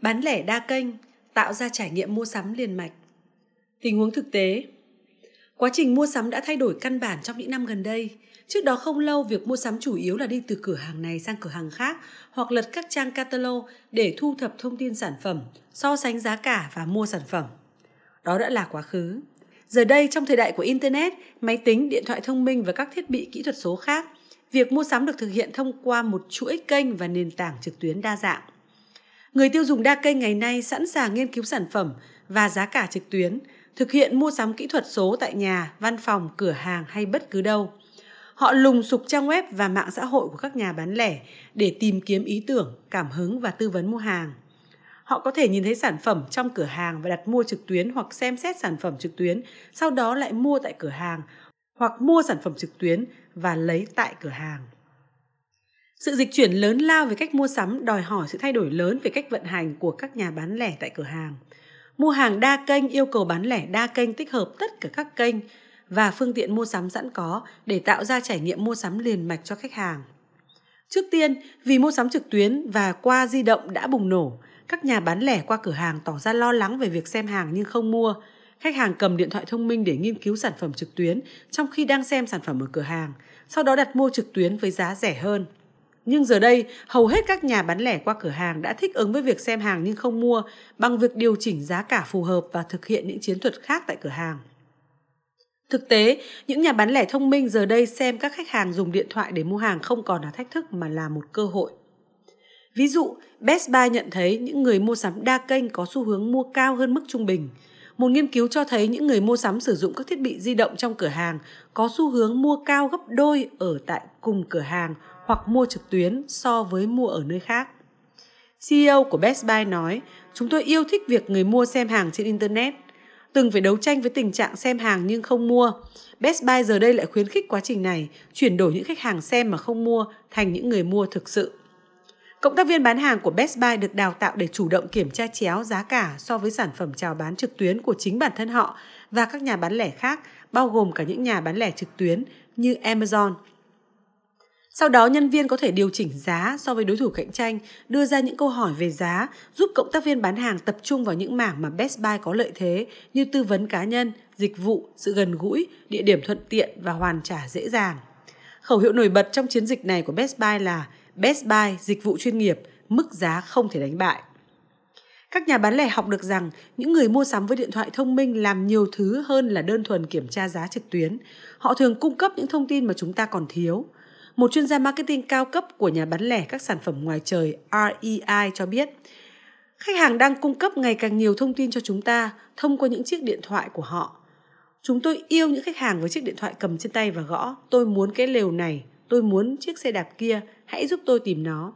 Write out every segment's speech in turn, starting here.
Bán lẻ đa kênh tạo ra trải nghiệm mua sắm liền mạch. Tình huống thực tế Quá trình mua sắm đã thay đổi căn bản trong những năm gần đây. Trước đó không lâu, việc mua sắm chủ yếu là đi từ cửa hàng này sang cửa hàng khác hoặc lật các trang catalog để thu thập thông tin sản phẩm, so sánh giá cả và mua sản phẩm. Đó đã là quá khứ. Giờ đây, trong thời đại của Internet, máy tính, điện thoại thông minh và các thiết bị kỹ thuật số khác, việc mua sắm được thực hiện thông qua một chuỗi kênh và nền tảng trực tuyến đa dạng. Người tiêu dùng đa kênh ngày nay sẵn sàng nghiên cứu sản phẩm và giá cả trực tuyến, thực hiện mua sắm kỹ thuật số tại nhà, văn phòng, cửa hàng hay bất cứ đâu. Họ lùng sục trang web và mạng xã hội của các nhà bán lẻ để tìm kiếm ý tưởng, cảm hứng và tư vấn mua hàng. Họ có thể nhìn thấy sản phẩm trong cửa hàng và đặt mua trực tuyến hoặc xem xét sản phẩm trực tuyến, sau đó lại mua tại cửa hàng hoặc mua sản phẩm trực tuyến và lấy tại cửa hàng. Sự dịch chuyển lớn lao về cách mua sắm đòi hỏi sự thay đổi lớn về cách vận hành của các nhà bán lẻ tại cửa hàng. Mua hàng đa kênh yêu cầu bán lẻ đa kênh tích hợp tất cả các kênh và phương tiện mua sắm sẵn có để tạo ra trải nghiệm mua sắm liền mạch cho khách hàng. Trước tiên, vì mua sắm trực tuyến và qua di động đã bùng nổ, các nhà bán lẻ qua cửa hàng tỏ ra lo lắng về việc xem hàng nhưng không mua. Khách hàng cầm điện thoại thông minh để nghiên cứu sản phẩm trực tuyến trong khi đang xem sản phẩm ở cửa hàng, sau đó đặt mua trực tuyến với giá rẻ hơn. Nhưng giờ đây, hầu hết các nhà bán lẻ qua cửa hàng đã thích ứng với việc xem hàng nhưng không mua bằng việc điều chỉnh giá cả phù hợp và thực hiện những chiến thuật khác tại cửa hàng. Thực tế, những nhà bán lẻ thông minh giờ đây xem các khách hàng dùng điện thoại để mua hàng không còn là thách thức mà là một cơ hội. Ví dụ, Best Buy nhận thấy những người mua sắm đa kênh có xu hướng mua cao hơn mức trung bình. Một nghiên cứu cho thấy những người mua sắm sử dụng các thiết bị di động trong cửa hàng có xu hướng mua cao gấp đôi ở tại cùng cửa hàng hoặc mua trực tuyến so với mua ở nơi khác. CEO của Best Buy nói, chúng tôi yêu thích việc người mua xem hàng trên Internet. Từng phải đấu tranh với tình trạng xem hàng nhưng không mua. Best Buy giờ đây lại khuyến khích quá trình này, chuyển đổi những khách hàng xem mà không mua thành những người mua thực sự. Cộng tác viên bán hàng của Best Buy được đào tạo để chủ động kiểm tra chéo giá cả so với sản phẩm chào bán trực tuyến của chính bản thân họ và các nhà bán lẻ khác, bao gồm cả những nhà bán lẻ trực tuyến như Amazon, sau đó nhân viên có thể điều chỉnh giá so với đối thủ cạnh tranh, đưa ra những câu hỏi về giá, giúp cộng tác viên bán hàng tập trung vào những mảng mà Best Buy có lợi thế như tư vấn cá nhân, dịch vụ, sự gần gũi, địa điểm thuận tiện và hoàn trả dễ dàng. Khẩu hiệu nổi bật trong chiến dịch này của Best Buy là Best Buy dịch vụ chuyên nghiệp, mức giá không thể đánh bại. Các nhà bán lẻ học được rằng những người mua sắm với điện thoại thông minh làm nhiều thứ hơn là đơn thuần kiểm tra giá trực tuyến. Họ thường cung cấp những thông tin mà chúng ta còn thiếu một chuyên gia marketing cao cấp của nhà bán lẻ các sản phẩm ngoài trời REI cho biết, khách hàng đang cung cấp ngày càng nhiều thông tin cho chúng ta thông qua những chiếc điện thoại của họ. Chúng tôi yêu những khách hàng với chiếc điện thoại cầm trên tay và gõ, tôi muốn cái lều này, tôi muốn chiếc xe đạp kia, hãy giúp tôi tìm nó.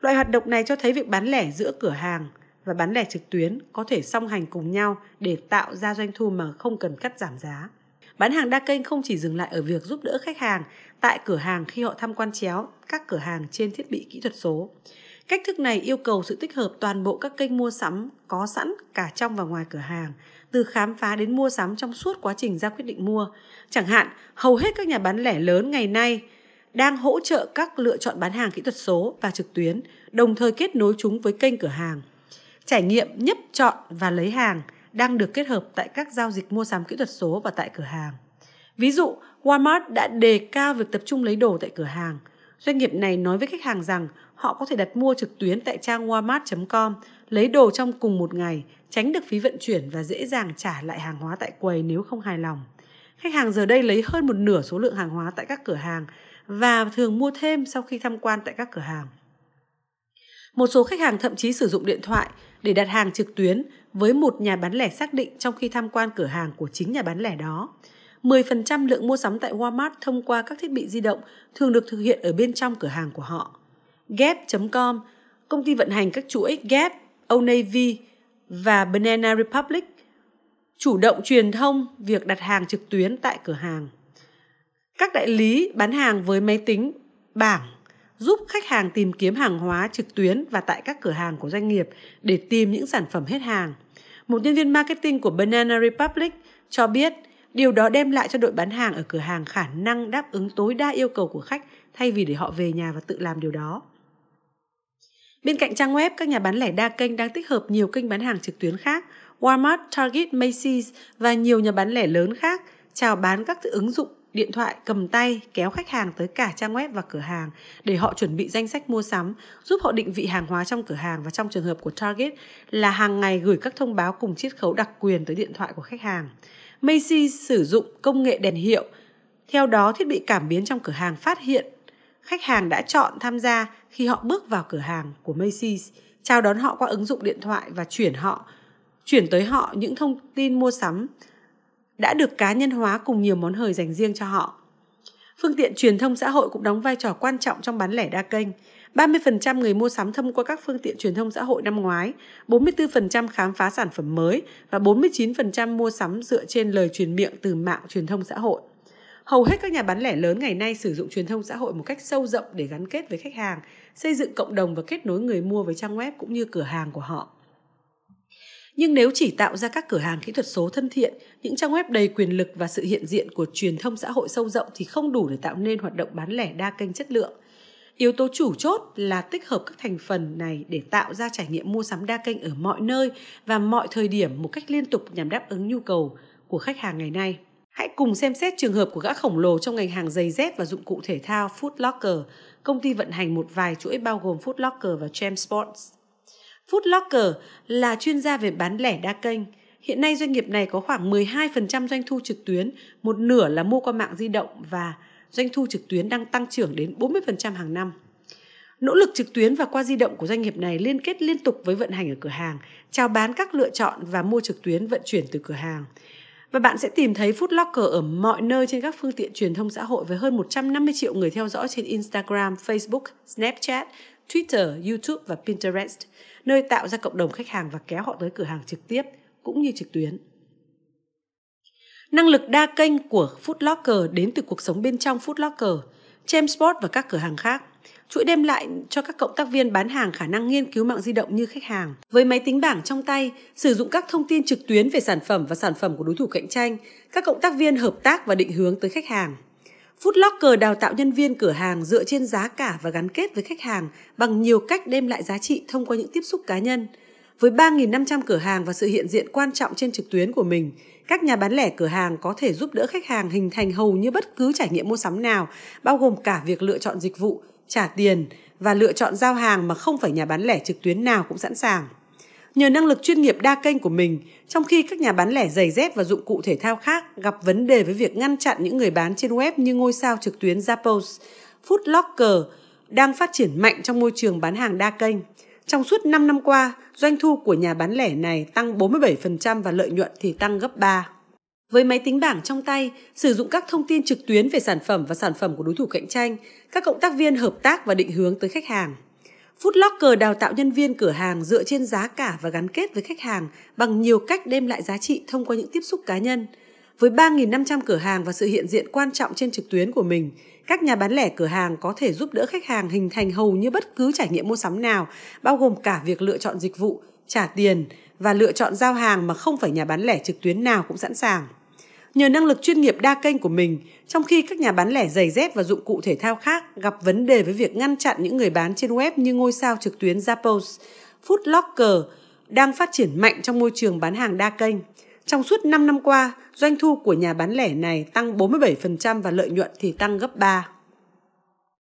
Loại hoạt động này cho thấy việc bán lẻ giữa cửa hàng và bán lẻ trực tuyến có thể song hành cùng nhau để tạo ra doanh thu mà không cần cắt giảm giá. Bán hàng đa kênh không chỉ dừng lại ở việc giúp đỡ khách hàng tại cửa hàng khi họ tham quan chéo các cửa hàng trên thiết bị kỹ thuật số. Cách thức này yêu cầu sự tích hợp toàn bộ các kênh mua sắm có sẵn cả trong và ngoài cửa hàng, từ khám phá đến mua sắm trong suốt quá trình ra quyết định mua. Chẳng hạn, hầu hết các nhà bán lẻ lớn ngày nay đang hỗ trợ các lựa chọn bán hàng kỹ thuật số và trực tuyến, đồng thời kết nối chúng với kênh cửa hàng. Trải nghiệm nhấp chọn và lấy hàng đang được kết hợp tại các giao dịch mua sắm kỹ thuật số và tại cửa hàng. Ví dụ, Walmart đã đề cao việc tập trung lấy đồ tại cửa hàng. Doanh nghiệp này nói với khách hàng rằng họ có thể đặt mua trực tuyến tại trang walmart.com, lấy đồ trong cùng một ngày, tránh được phí vận chuyển và dễ dàng trả lại hàng hóa tại quầy nếu không hài lòng. Khách hàng giờ đây lấy hơn một nửa số lượng hàng hóa tại các cửa hàng và thường mua thêm sau khi tham quan tại các cửa hàng. Một số khách hàng thậm chí sử dụng điện thoại để đặt hàng trực tuyến với một nhà bán lẻ xác định trong khi tham quan cửa hàng của chính nhà bán lẻ đó. 10% lượng mua sắm tại Walmart thông qua các thiết bị di động thường được thực hiện ở bên trong cửa hàng của họ. Gap.com, công ty vận hành các chuỗi Gap, Old Navy và Banana Republic, chủ động truyền thông việc đặt hàng trực tuyến tại cửa hàng. Các đại lý bán hàng với máy tính, bảng giúp khách hàng tìm kiếm hàng hóa trực tuyến và tại các cửa hàng của doanh nghiệp để tìm những sản phẩm hết hàng. Một nhân viên marketing của Banana Republic cho biết điều đó đem lại cho đội bán hàng ở cửa hàng khả năng đáp ứng tối đa yêu cầu của khách thay vì để họ về nhà và tự làm điều đó. Bên cạnh trang web, các nhà bán lẻ đa kênh đang tích hợp nhiều kênh bán hàng trực tuyến khác, Walmart, Target, Macy's và nhiều nhà bán lẻ lớn khác chào bán các ứng dụng điện thoại cầm tay kéo khách hàng tới cả trang web và cửa hàng để họ chuẩn bị danh sách mua sắm, giúp họ định vị hàng hóa trong cửa hàng và trong trường hợp của Target là hàng ngày gửi các thông báo cùng chiết khấu đặc quyền tới điện thoại của khách hàng. Macy sử dụng công nghệ đèn hiệu. Theo đó, thiết bị cảm biến trong cửa hàng phát hiện khách hàng đã chọn tham gia khi họ bước vào cửa hàng của Macy's, chào đón họ qua ứng dụng điện thoại và chuyển họ chuyển tới họ những thông tin mua sắm đã được cá nhân hóa cùng nhiều món hời dành riêng cho họ. Phương tiện truyền thông xã hội cũng đóng vai trò quan trọng trong bán lẻ đa kênh. 30% người mua sắm thông qua các phương tiện truyền thông xã hội năm ngoái, 44% khám phá sản phẩm mới và 49% mua sắm dựa trên lời truyền miệng từ mạng truyền thông xã hội. Hầu hết các nhà bán lẻ lớn ngày nay sử dụng truyền thông xã hội một cách sâu rộng để gắn kết với khách hàng, xây dựng cộng đồng và kết nối người mua với trang web cũng như cửa hàng của họ. Nhưng nếu chỉ tạo ra các cửa hàng kỹ thuật số thân thiện, những trang web đầy quyền lực và sự hiện diện của truyền thông xã hội sâu rộng thì không đủ để tạo nên hoạt động bán lẻ đa kênh chất lượng. Yếu tố chủ chốt là tích hợp các thành phần này để tạo ra trải nghiệm mua sắm đa kênh ở mọi nơi và mọi thời điểm một cách liên tục nhằm đáp ứng nhu cầu của khách hàng ngày nay. Hãy cùng xem xét trường hợp của gã khổng lồ trong ngành hàng giày dép và dụng cụ thể thao Foot Locker, công ty vận hành một vài chuỗi bao gồm Foot Locker và Champ Sports. Foodlocker là chuyên gia về bán lẻ đa kênh. Hiện nay doanh nghiệp này có khoảng 12% doanh thu trực tuyến, một nửa là mua qua mạng di động và doanh thu trực tuyến đang tăng trưởng đến 40% hàng năm. Nỗ lực trực tuyến và qua di động của doanh nghiệp này liên kết liên tục với vận hành ở cửa hàng, chào bán các lựa chọn và mua trực tuyến vận chuyển từ cửa hàng. Và bạn sẽ tìm thấy Food Locker ở mọi nơi trên các phương tiện truyền thông xã hội với hơn 150 triệu người theo dõi trên Instagram, Facebook, Snapchat, Twitter, YouTube và Pinterest nơi tạo ra cộng đồng khách hàng và kéo họ tới cửa hàng trực tiếp cũng như trực tuyến. Năng lực đa kênh của Food Locker đến từ cuộc sống bên trong Food Locker, Jamesport và các cửa hàng khác. Chuỗi đem lại cho các cộng tác viên bán hàng khả năng nghiên cứu mạng di động như khách hàng. Với máy tính bảng trong tay, sử dụng các thông tin trực tuyến về sản phẩm và sản phẩm của đối thủ cạnh tranh, các cộng tác viên hợp tác và định hướng tới khách hàng. Foodlocker đào tạo nhân viên cửa hàng dựa trên giá cả và gắn kết với khách hàng bằng nhiều cách đem lại giá trị thông qua những tiếp xúc cá nhân. Với 3.500 cửa hàng và sự hiện diện quan trọng trên trực tuyến của mình, các nhà bán lẻ cửa hàng có thể giúp đỡ khách hàng hình thành hầu như bất cứ trải nghiệm mua sắm nào, bao gồm cả việc lựa chọn dịch vụ, trả tiền và lựa chọn giao hàng mà không phải nhà bán lẻ trực tuyến nào cũng sẵn sàng. Nhờ năng lực chuyên nghiệp đa kênh của mình, trong khi các nhà bán lẻ giày dép và dụng cụ thể thao khác gặp vấn đề với việc ngăn chặn những người bán trên web như ngôi sao trực tuyến Zappos, Footlocker đang phát triển mạnh trong môi trường bán hàng đa kênh. Trong suốt 5 năm qua, doanh thu của nhà bán lẻ này tăng 47% và lợi nhuận thì tăng gấp 3. Với máy tính bảng trong tay, sử dụng các thông tin trực tuyến về sản phẩm và sản phẩm của đối thủ cạnh tranh, các cộng tác viên hợp tác và định hướng tới khách hàng. Foodlocker đào tạo nhân viên cửa hàng dựa trên giá cả và gắn kết với khách hàng bằng nhiều cách đem lại giá trị thông qua những tiếp xúc cá nhân. Với 3.500 cửa hàng và sự hiện diện quan trọng trên trực tuyến của mình, các nhà bán lẻ cửa hàng có thể giúp đỡ khách hàng hình thành hầu như bất cứ trải nghiệm mua sắm nào, bao gồm cả việc lựa chọn dịch vụ, trả tiền và lựa chọn giao hàng mà không phải nhà bán lẻ trực tuyến nào cũng sẵn sàng. Nhờ năng lực chuyên nghiệp đa kênh của mình, trong khi các nhà bán lẻ giày dép và dụng cụ thể thao khác gặp vấn đề với việc ngăn chặn những người bán trên web như ngôi sao trực tuyến Zappos, Footlocker đang phát triển mạnh trong môi trường bán hàng đa kênh. Trong suốt 5 năm qua, doanh thu của nhà bán lẻ này tăng 47% và lợi nhuận thì tăng gấp 3.